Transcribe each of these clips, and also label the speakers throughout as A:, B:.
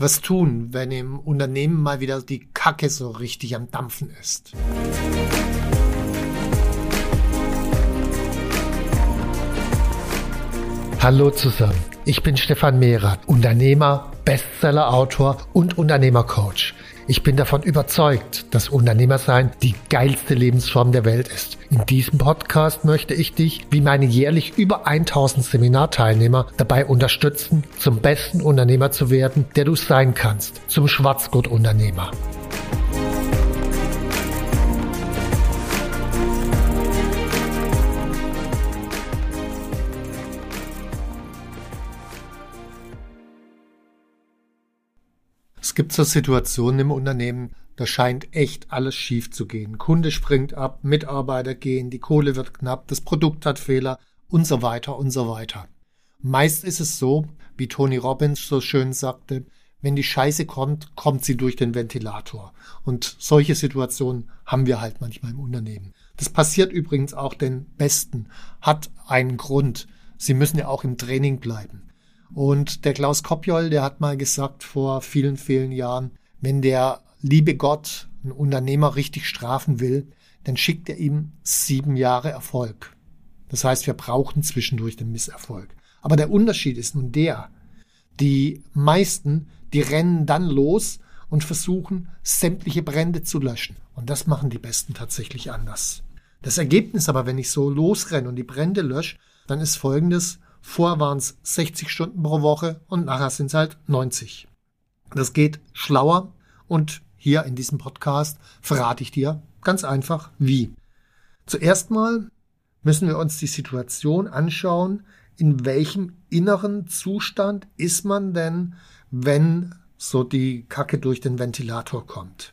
A: Was tun, wenn im Unternehmen mal wieder die Kacke so richtig am Dampfen ist? Hallo zusammen, ich bin Stefan Mehrer, Unternehmer, Bestseller-Autor und Unternehmercoach. Ich bin davon überzeugt, dass Unternehmersein die geilste Lebensform der Welt ist. In diesem Podcast möchte ich dich, wie meine jährlich über 1000 Seminarteilnehmer, dabei unterstützen, zum besten Unternehmer zu werden, der du sein kannst, zum Schwarzgurt-Unternehmer. Gibt so Situationen im Unternehmen, da scheint echt alles schief zu gehen. Kunde springt ab, Mitarbeiter gehen, die Kohle wird knapp, das Produkt hat Fehler und so weiter und so weiter. Meist ist es so, wie Tony Robbins so schön sagte, wenn die Scheiße kommt, kommt sie durch den Ventilator. Und solche Situationen haben wir halt manchmal im Unternehmen. Das passiert übrigens auch den Besten, hat einen Grund. Sie müssen ja auch im Training bleiben. Und der Klaus Kopjol, der hat mal gesagt vor vielen, vielen Jahren, wenn der liebe Gott einen Unternehmer richtig strafen will, dann schickt er ihm sieben Jahre Erfolg. Das heißt, wir brauchen zwischendurch den Misserfolg. Aber der Unterschied ist nun der, die meisten, die rennen dann los und versuchen, sämtliche Brände zu löschen. Und das machen die Besten tatsächlich anders. Das Ergebnis aber, wenn ich so losrenne und die Brände lösche, dann ist folgendes, Vorher waren es 60 Stunden pro Woche und nachher sind es halt 90. Das geht schlauer und hier in diesem Podcast verrate ich dir ganz einfach wie. Zuerst mal müssen wir uns die Situation anschauen, in welchem inneren Zustand ist man denn, wenn so die Kacke durch den Ventilator kommt.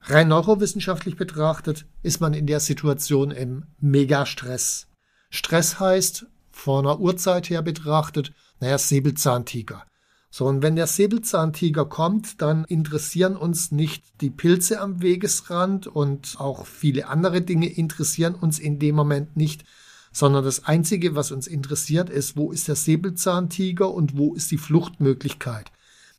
A: Rein neurowissenschaftlich betrachtet ist man in der Situation im Megastress. Stress heißt, von einer Uhrzeit her betrachtet, naja, Säbelzahntiger. So, und wenn der Säbelzahntiger kommt, dann interessieren uns nicht die Pilze am Wegesrand und auch viele andere Dinge interessieren uns in dem Moment nicht, sondern das Einzige, was uns interessiert, ist, wo ist der Säbelzahntiger und wo ist die Fluchtmöglichkeit.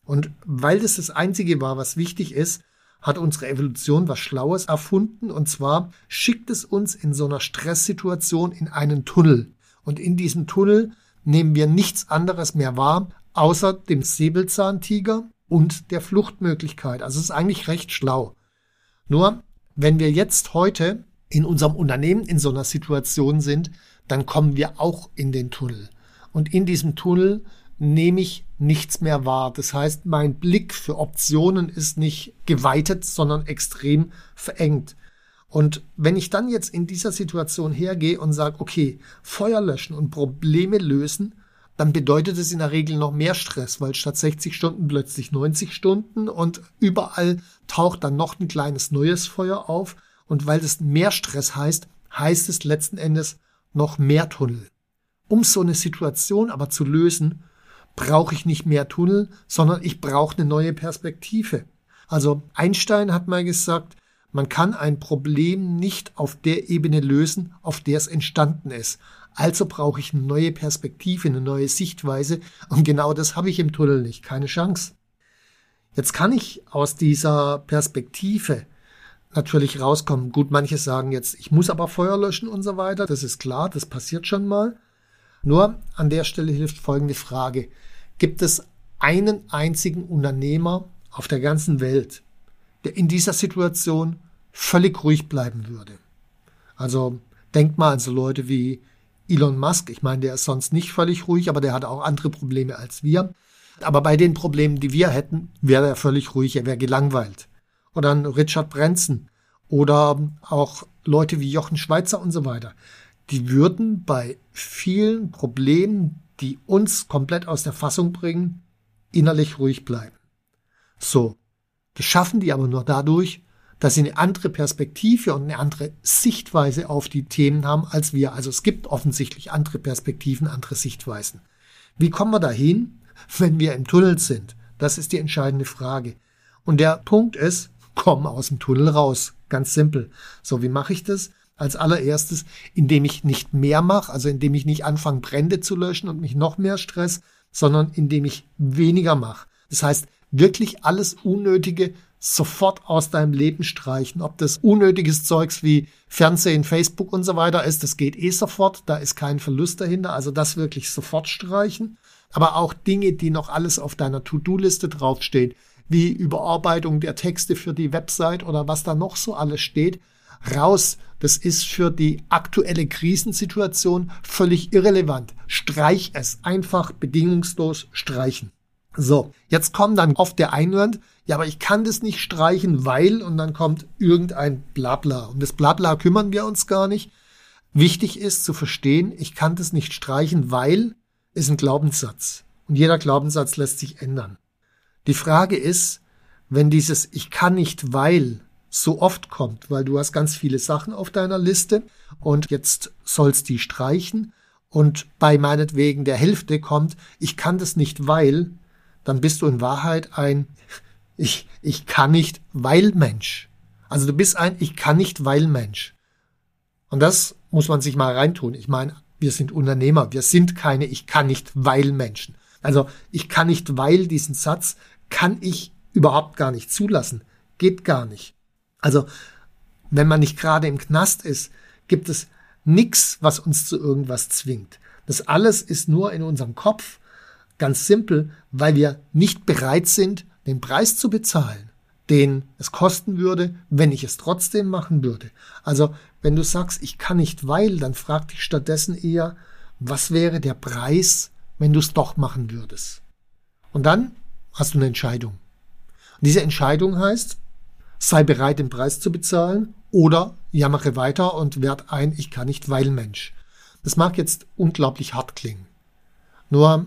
A: Und weil das das Einzige war, was wichtig ist, hat unsere Evolution was Schlaues erfunden, und zwar schickt es uns in so einer Stresssituation in einen Tunnel. Und in diesem Tunnel nehmen wir nichts anderes mehr wahr, außer dem Säbelzahntiger und der Fluchtmöglichkeit. Also es ist eigentlich recht schlau. Nur, wenn wir jetzt heute in unserem Unternehmen in so einer Situation sind, dann kommen wir auch in den Tunnel. Und in diesem Tunnel nehme ich nichts mehr wahr. Das heißt, mein Blick für Optionen ist nicht geweitet, sondern extrem verengt. Und wenn ich dann jetzt in dieser Situation hergehe und sage, okay, Feuer löschen und Probleme lösen, dann bedeutet es in der Regel noch mehr Stress, weil statt 60 Stunden plötzlich 90 Stunden und überall taucht dann noch ein kleines neues Feuer auf. Und weil das mehr Stress heißt, heißt es letzten Endes noch mehr Tunnel. Um so eine Situation aber zu lösen, brauche ich nicht mehr Tunnel, sondern ich brauche eine neue Perspektive. Also Einstein hat mal gesagt, man kann ein Problem nicht auf der Ebene lösen, auf der es entstanden ist. Also brauche ich eine neue Perspektive, eine neue Sichtweise und genau das habe ich im Tunnel nicht, keine Chance. Jetzt kann ich aus dieser Perspektive natürlich rauskommen. Gut, manche sagen jetzt, ich muss aber Feuer löschen und so weiter, das ist klar, das passiert schon mal. Nur an der Stelle hilft folgende Frage. Gibt es einen einzigen Unternehmer auf der ganzen Welt, der in dieser Situation völlig ruhig bleiben würde. Also denkt mal an so Leute wie Elon Musk. Ich meine, der ist sonst nicht völlig ruhig, aber der hat auch andere Probleme als wir. Aber bei den Problemen, die wir hätten, wäre er völlig ruhig, er wäre gelangweilt. Oder ein Richard Branson oder auch Leute wie Jochen Schweizer und so weiter. Die würden bei vielen Problemen, die uns komplett aus der Fassung bringen, innerlich ruhig bleiben. So, Das schaffen die aber nur dadurch, dass sie eine andere Perspektive und eine andere Sichtweise auf die Themen haben als wir. Also es gibt offensichtlich andere Perspektiven, andere Sichtweisen. Wie kommen wir dahin, wenn wir im Tunnel sind? Das ist die entscheidende Frage. Und der Punkt ist, komm aus dem Tunnel raus. Ganz simpel. So, wie mache ich das? Als allererstes, indem ich nicht mehr mache, also indem ich nicht anfange, Brände zu löschen und mich noch mehr stress, sondern indem ich weniger mache. Das heißt, wirklich alles Unnötige sofort aus deinem Leben streichen. Ob das unnötiges Zeugs wie Fernsehen, Facebook und so weiter ist, das geht eh sofort. Da ist kein Verlust dahinter. Also das wirklich sofort streichen. Aber auch Dinge, die noch alles auf deiner To-Do-Liste draufstehen, wie Überarbeitung der Texte für die Website oder was da noch so alles steht, raus. Das ist für die aktuelle Krisensituation völlig irrelevant. Streich es einfach bedingungslos streichen. So, jetzt kommt dann oft der Einwand, ja, aber ich kann das nicht streichen, weil, und dann kommt irgendein Blabla. Um das Blabla kümmern wir uns gar nicht. Wichtig ist zu verstehen, ich kann das nicht streichen, weil ist ein Glaubenssatz. Und jeder Glaubenssatz lässt sich ändern. Die Frage ist, wenn dieses Ich kann nicht, weil so oft kommt, weil du hast ganz viele Sachen auf deiner Liste und jetzt sollst die streichen und bei meinetwegen der Hälfte kommt, ich kann das nicht, weil, dann bist du in Wahrheit ein ich, ich kann nicht, weil Mensch. Also du bist ein Ich kann nicht, weil Mensch. Und das muss man sich mal reintun. Ich meine, wir sind Unternehmer, wir sind keine Ich kann nicht, weil Menschen. Also ich kann nicht, weil diesen Satz kann ich überhaupt gar nicht zulassen. Geht gar nicht. Also wenn man nicht gerade im Knast ist, gibt es nichts, was uns zu irgendwas zwingt. Das alles ist nur in unserem Kopf Ganz simpel, weil wir nicht bereit sind, den Preis zu bezahlen, den es kosten würde, wenn ich es trotzdem machen würde. Also, wenn du sagst, ich kann nicht weil, dann frag dich stattdessen eher, was wäre der Preis, wenn du es doch machen würdest? Und dann hast du eine Entscheidung. Und diese Entscheidung heißt, sei bereit, den Preis zu bezahlen oder jammere weiter und werd ein, ich kann nicht weil Mensch. Das mag jetzt unglaublich hart klingen. Nur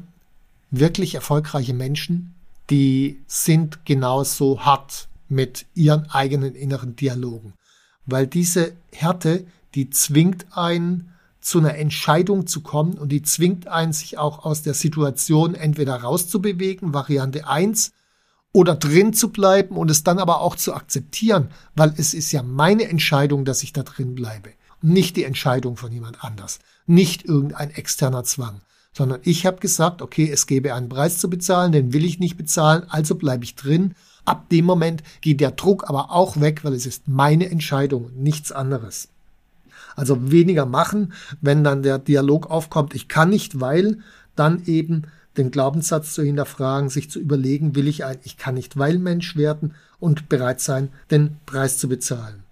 A: wirklich erfolgreiche Menschen, die sind genauso hart mit ihren eigenen inneren Dialogen. Weil diese Härte, die zwingt einen zu einer Entscheidung zu kommen und die zwingt einen, sich auch aus der Situation entweder rauszubewegen, Variante eins oder drin zu bleiben und es dann aber auch zu akzeptieren, weil es ist ja meine Entscheidung, dass ich da drin bleibe, nicht die Entscheidung von jemand anders, nicht irgendein externer Zwang sondern ich habe gesagt, okay, es gäbe einen Preis zu bezahlen, den will ich nicht bezahlen, also bleibe ich drin. Ab dem Moment geht der Druck aber auch weg, weil es ist meine Entscheidung, nichts anderes. Also weniger machen, wenn dann der Dialog aufkommt, ich kann nicht, weil dann eben den Glaubenssatz zu hinterfragen, sich zu überlegen, will ich ein Ich kann nicht, weil Mensch werden und bereit sein, den Preis zu bezahlen.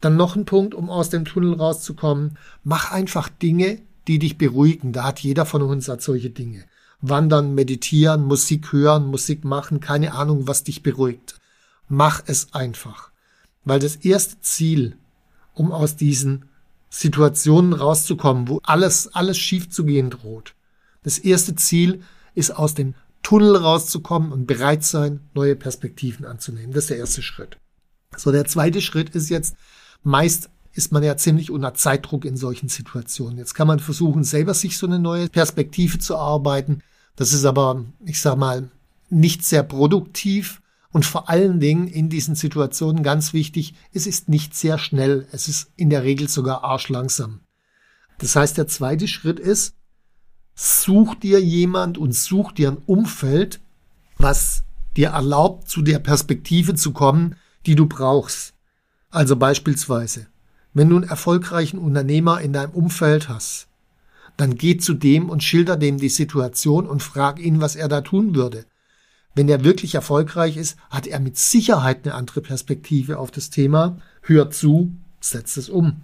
A: Dann noch ein Punkt, um aus dem Tunnel rauszukommen. Mach einfach Dinge, die dich beruhigen. Da hat jeder von uns hat solche Dinge. Wandern, meditieren, Musik hören, Musik machen, keine Ahnung, was dich beruhigt. Mach es einfach. Weil das erste Ziel, um aus diesen Situationen rauszukommen, wo alles, alles schief zu gehen droht. Das erste Ziel ist aus dem Tunnel rauszukommen und bereit sein, neue Perspektiven anzunehmen. Das ist der erste Schritt. So, der zweite Schritt ist jetzt meist ist man ja ziemlich unter Zeitdruck in solchen Situationen. Jetzt kann man versuchen, selber sich so eine neue Perspektive zu arbeiten. Das ist aber, ich sag mal, nicht sehr produktiv und vor allen Dingen in diesen Situationen ganz wichtig, es ist nicht sehr schnell. Es ist in der Regel sogar arschlangsam. Das heißt, der zweite Schritt ist, such dir jemand und such dir ein Umfeld, was dir erlaubt, zu der Perspektive zu kommen, die du brauchst. Also beispielsweise wenn du einen erfolgreichen Unternehmer in deinem Umfeld hast, dann geh zu dem und schilder dem die Situation und frag ihn, was er da tun würde. Wenn er wirklich erfolgreich ist, hat er mit Sicherheit eine andere Perspektive auf das Thema. Hör zu, setz es um.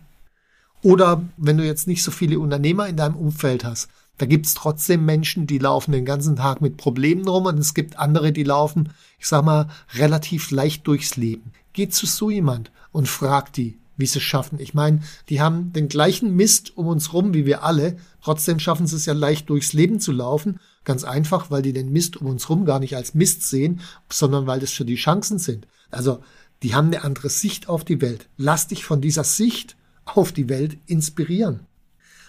A: Oder wenn du jetzt nicht so viele Unternehmer in deinem Umfeld hast, da gibt's trotzdem Menschen, die laufen den ganzen Tag mit Problemen rum und es gibt andere, die laufen, ich sag mal, relativ leicht durchs Leben. Geh zu so jemand und frag die, wie sie es schaffen. Ich meine, die haben den gleichen Mist um uns rum wie wir alle. Trotzdem schaffen sie es ja leicht durchs Leben zu laufen. Ganz einfach, weil die den Mist um uns rum gar nicht als Mist sehen, sondern weil das für die Chancen sind. Also, die haben eine andere Sicht auf die Welt. Lass dich von dieser Sicht auf die Welt inspirieren.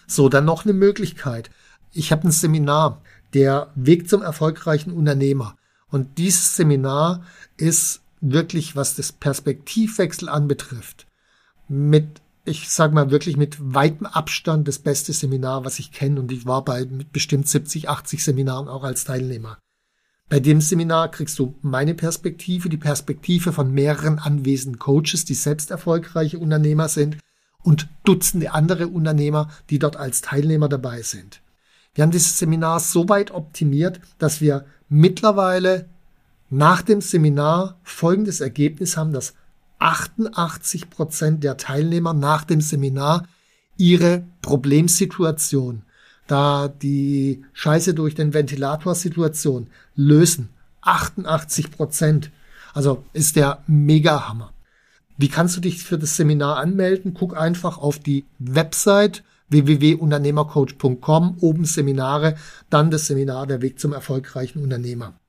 A: So, dann noch eine Möglichkeit. Ich habe ein Seminar, der Weg zum erfolgreichen Unternehmer. Und dieses Seminar ist wirklich, was das Perspektivwechsel anbetrifft, mit, ich sag mal wirklich mit weitem Abstand das beste Seminar, was ich kenne. Und ich war bei bestimmt 70, 80 Seminaren auch als Teilnehmer. Bei dem Seminar kriegst du meine Perspektive, die Perspektive von mehreren anwesenden Coaches, die selbst erfolgreiche Unternehmer sind und Dutzende andere Unternehmer, die dort als Teilnehmer dabei sind. Wir haben dieses Seminar so weit optimiert, dass wir mittlerweile nach dem Seminar folgendes Ergebnis haben, dass 88 Prozent der Teilnehmer nach dem Seminar ihre Problemsituation, da die Scheiße durch den Ventilator-Situation lösen. 88 Prozent. Also ist der Mega-Hammer. Wie kannst du dich für das Seminar anmelden? Guck einfach auf die Website www.unternehmercoach.com, oben Seminare, dann das Seminar Der Weg zum erfolgreichen Unternehmer.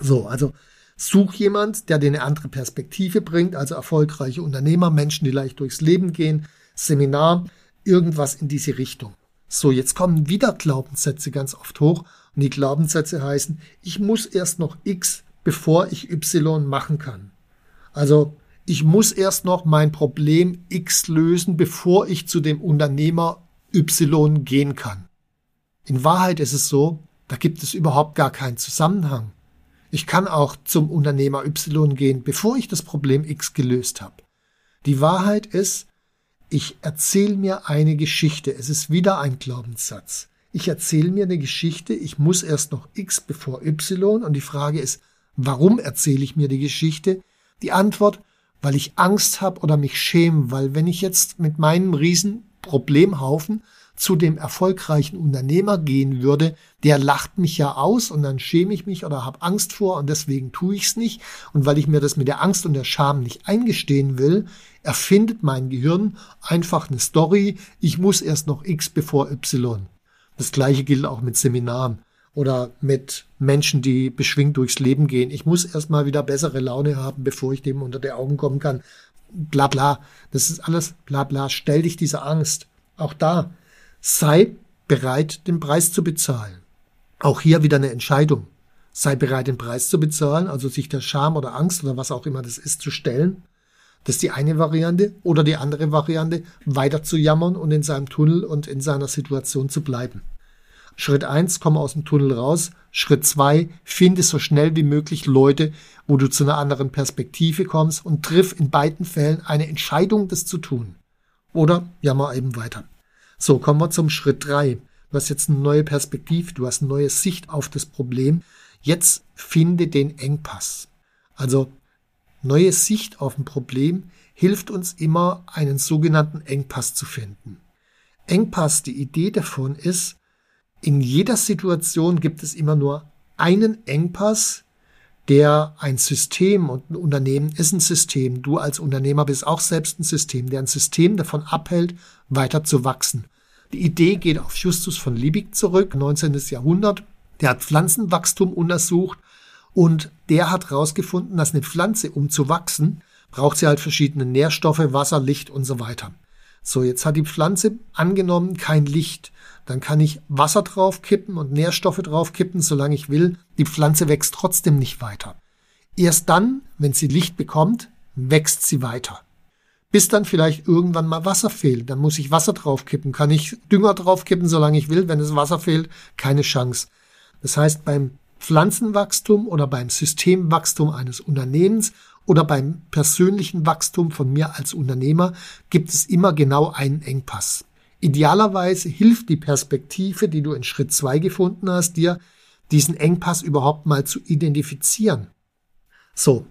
A: So, also such jemand, der dir eine andere Perspektive bringt, also erfolgreiche Unternehmer, Menschen, die leicht durchs Leben gehen, Seminar, irgendwas in diese Richtung. So, jetzt kommen wieder Glaubenssätze ganz oft hoch und die Glaubenssätze heißen, ich muss erst noch X, bevor ich Y machen kann. Also ich muss erst noch mein Problem X lösen, bevor ich zu dem Unternehmer Y gehen kann. In Wahrheit ist es so, da gibt es überhaupt gar keinen Zusammenhang. Ich kann auch zum Unternehmer Y gehen, bevor ich das Problem X gelöst habe. Die Wahrheit ist, ich erzähle mir eine Geschichte. Es ist wieder ein Glaubenssatz. Ich erzähle mir eine Geschichte, ich muss erst noch X bevor Y und die Frage ist, warum erzähle ich mir die Geschichte? Die Antwort, weil ich Angst habe oder mich schäme, weil wenn ich jetzt mit meinem riesen Problemhaufen zu dem erfolgreichen Unternehmer gehen würde, der lacht mich ja aus und dann schäme ich mich oder habe Angst vor und deswegen tue ich es nicht. Und weil ich mir das mit der Angst und der Scham nicht eingestehen will, erfindet mein Gehirn einfach eine Story, ich muss erst noch X bevor Y. Das gleiche gilt auch mit Seminaren oder mit Menschen, die beschwingt durchs Leben gehen. Ich muss erst mal wieder bessere Laune haben, bevor ich dem unter die Augen kommen kann bla bla. Das ist alles bla bla. Stell dich dieser Angst. Auch da sei bereit, den Preis zu bezahlen. Auch hier wieder eine Entscheidung. Sei bereit, den Preis zu bezahlen, also sich der Scham oder Angst oder was auch immer das ist, zu stellen. Das ist die eine Variante. Oder die andere Variante, weiter zu jammern und in seinem Tunnel und in seiner Situation zu bleiben. Schritt eins, komm aus dem Tunnel raus. Schritt zwei, finde so schnell wie möglich Leute, wo du zu einer anderen Perspektive kommst und triff in beiden Fällen eine Entscheidung, das zu tun. Oder jammer eben weiter. So, kommen wir zum Schritt drei. Du hast jetzt eine neue Perspektive, du hast eine neue Sicht auf das Problem. Jetzt finde den Engpass. Also, neue Sicht auf ein Problem hilft uns immer, einen sogenannten Engpass zu finden. Engpass, die Idee davon ist, in jeder Situation gibt es immer nur einen Engpass, der ein System und ein Unternehmen ist ein System. Du als Unternehmer bist auch selbst ein System, der ein System davon abhält, weiter zu wachsen. Die Idee geht auf Justus von Liebig zurück, 19. Jahrhundert. Der hat Pflanzenwachstum untersucht und der hat herausgefunden, dass eine Pflanze, um zu wachsen, braucht sie halt verschiedene Nährstoffe, Wasser, Licht und so weiter. So, jetzt hat die Pflanze angenommen kein Licht. Dann kann ich Wasser draufkippen und Nährstoffe draufkippen, solange ich will. Die Pflanze wächst trotzdem nicht weiter. Erst dann, wenn sie Licht bekommt, wächst sie weiter. Bis dann vielleicht irgendwann mal Wasser fehlt. Dann muss ich Wasser draufkippen. Kann ich Dünger draufkippen, solange ich will. Wenn es Wasser fehlt, keine Chance. Das heißt, beim Pflanzenwachstum oder beim Systemwachstum eines Unternehmens oder beim persönlichen Wachstum von mir als Unternehmer gibt es immer genau einen Engpass. Idealerweise hilft die Perspektive, die du in Schritt zwei gefunden hast, dir diesen Engpass überhaupt mal zu identifizieren. So.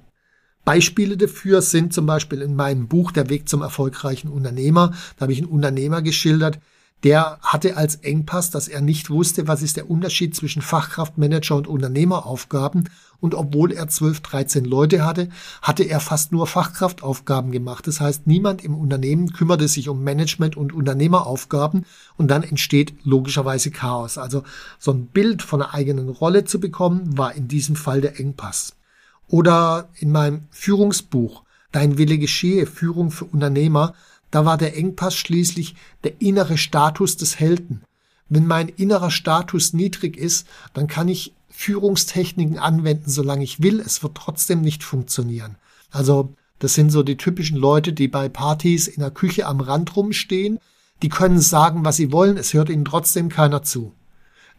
A: Beispiele dafür sind zum Beispiel in meinem Buch Der Weg zum erfolgreichen Unternehmer. Da habe ich einen Unternehmer geschildert, der hatte als Engpass, dass er nicht wusste, was ist der Unterschied zwischen Fachkraftmanager und Unternehmeraufgaben. Und obwohl er 12, 13 Leute hatte, hatte er fast nur Fachkraftaufgaben gemacht. Das heißt, niemand im Unternehmen kümmerte sich um Management und Unternehmeraufgaben und dann entsteht logischerweise Chaos. Also so ein Bild von einer eigenen Rolle zu bekommen, war in diesem Fall der Engpass. Oder in meinem Führungsbuch Dein Wille geschehe, Führung für Unternehmer, da war der Engpass schließlich der innere Status des Helden. Wenn mein innerer Status niedrig ist, dann kann ich Führungstechniken anwenden, solange ich will. Es wird trotzdem nicht funktionieren. Also, das sind so die typischen Leute, die bei Partys in der Küche am Rand rumstehen. Die können sagen, was sie wollen. Es hört ihnen trotzdem keiner zu.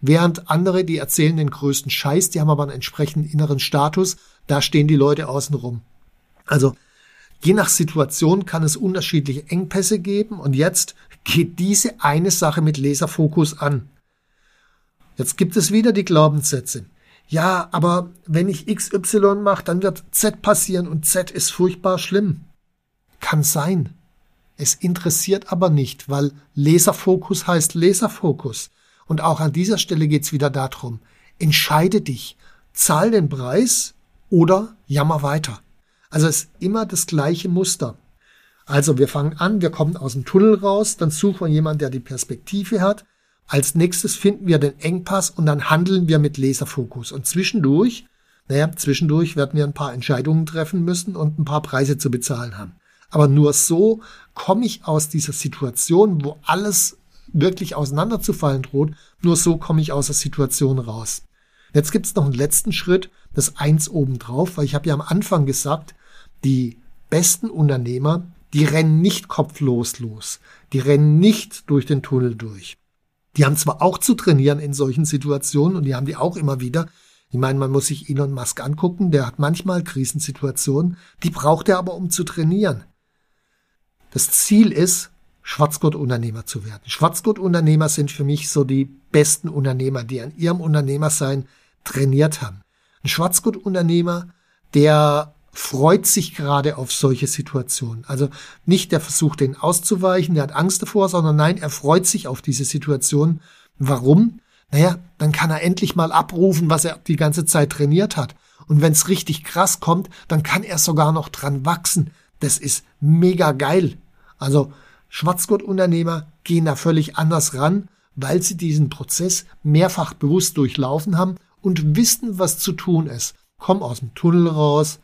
A: Während andere, die erzählen den größten Scheiß, die haben aber einen entsprechenden inneren Status. Da stehen die Leute außen rum. Also, Je nach Situation kann es unterschiedliche Engpässe geben und jetzt geht diese eine Sache mit Laserfokus an. Jetzt gibt es wieder die Glaubenssätze. Ja, aber wenn ich XY mache, dann wird Z passieren und Z ist furchtbar schlimm. Kann sein. Es interessiert aber nicht, weil Laserfokus heißt Laserfokus. Und auch an dieser Stelle geht's wieder darum, entscheide dich, zahl den Preis oder jammer weiter. Also es ist immer das gleiche Muster. Also wir fangen an, wir kommen aus dem Tunnel raus, dann suchen wir jemanden, der die Perspektive hat. Als nächstes finden wir den Engpass und dann handeln wir mit Laserfokus. Und zwischendurch, naja, zwischendurch werden wir ein paar Entscheidungen treffen müssen und ein paar Preise zu bezahlen haben. Aber nur so komme ich aus dieser Situation, wo alles wirklich auseinanderzufallen droht. Nur so komme ich aus der Situation raus. Jetzt gibt es noch einen letzten Schritt, das Eins obendrauf, weil ich habe ja am Anfang gesagt, die besten Unternehmer, die rennen nicht kopflos los. Die rennen nicht durch den Tunnel durch. Die haben zwar auch zu trainieren in solchen Situationen und die haben die auch immer wieder. Ich meine, man muss sich Elon Musk angucken, der hat manchmal Krisensituationen, die braucht er aber, um zu trainieren. Das Ziel ist, Schwarzgurt-Unternehmer zu werden. Schwarzgurt-Unternehmer sind für mich so die besten Unternehmer, die an ihrem Unternehmersein trainiert haben. Ein Schwarzgurt-Unternehmer, der freut sich gerade auf solche Situationen. Also nicht der versucht, den auszuweichen, der hat Angst davor, sondern nein, er freut sich auf diese Situation. Warum? Naja, dann kann er endlich mal abrufen, was er die ganze Zeit trainiert hat. Und wenn es richtig krass kommt, dann kann er sogar noch dran wachsen. Das ist mega geil. Also Schwarzgurt-Unternehmer gehen da völlig anders ran, weil sie diesen Prozess mehrfach bewusst durchlaufen haben und wissen, was zu tun ist. Komm aus dem Tunnel raus,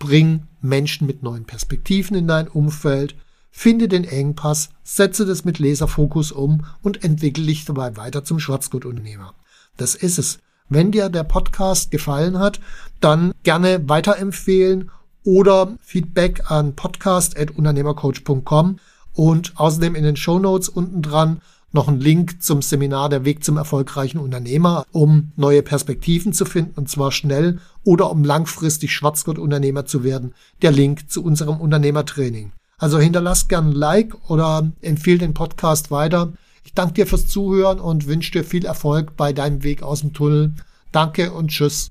A: Bring Menschen mit neuen Perspektiven in dein Umfeld, finde den Engpass, setze das mit Laserfokus um und entwickle dich dabei weiter zum Schwarzgutunternehmer. Das ist es. Wenn dir der Podcast gefallen hat, dann gerne weiterempfehlen oder Feedback an podcast.unternehmercoach.com und außerdem in den Show Notes unten dran noch einen Link zum Seminar Der Weg zum erfolgreichen Unternehmer, um neue Perspektiven zu finden und zwar schnell oder um langfristig Schwarzgurt-Unternehmer zu werden. Der Link zu unserem Unternehmertraining. Also hinterlasst gern ein Like oder empfehle den Podcast weiter. Ich danke dir fürs Zuhören und wünsche dir viel Erfolg bei deinem Weg aus dem Tunnel. Danke und tschüss.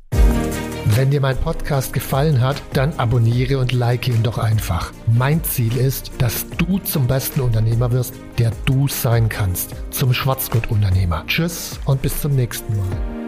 A: Wenn dir mein Podcast gefallen hat, dann abonniere und like ihn doch einfach. Mein Ziel ist, dass du zum besten Unternehmer wirst, der du sein kannst. Zum Schwarzgurt-Unternehmer. Tschüss und bis zum nächsten Mal.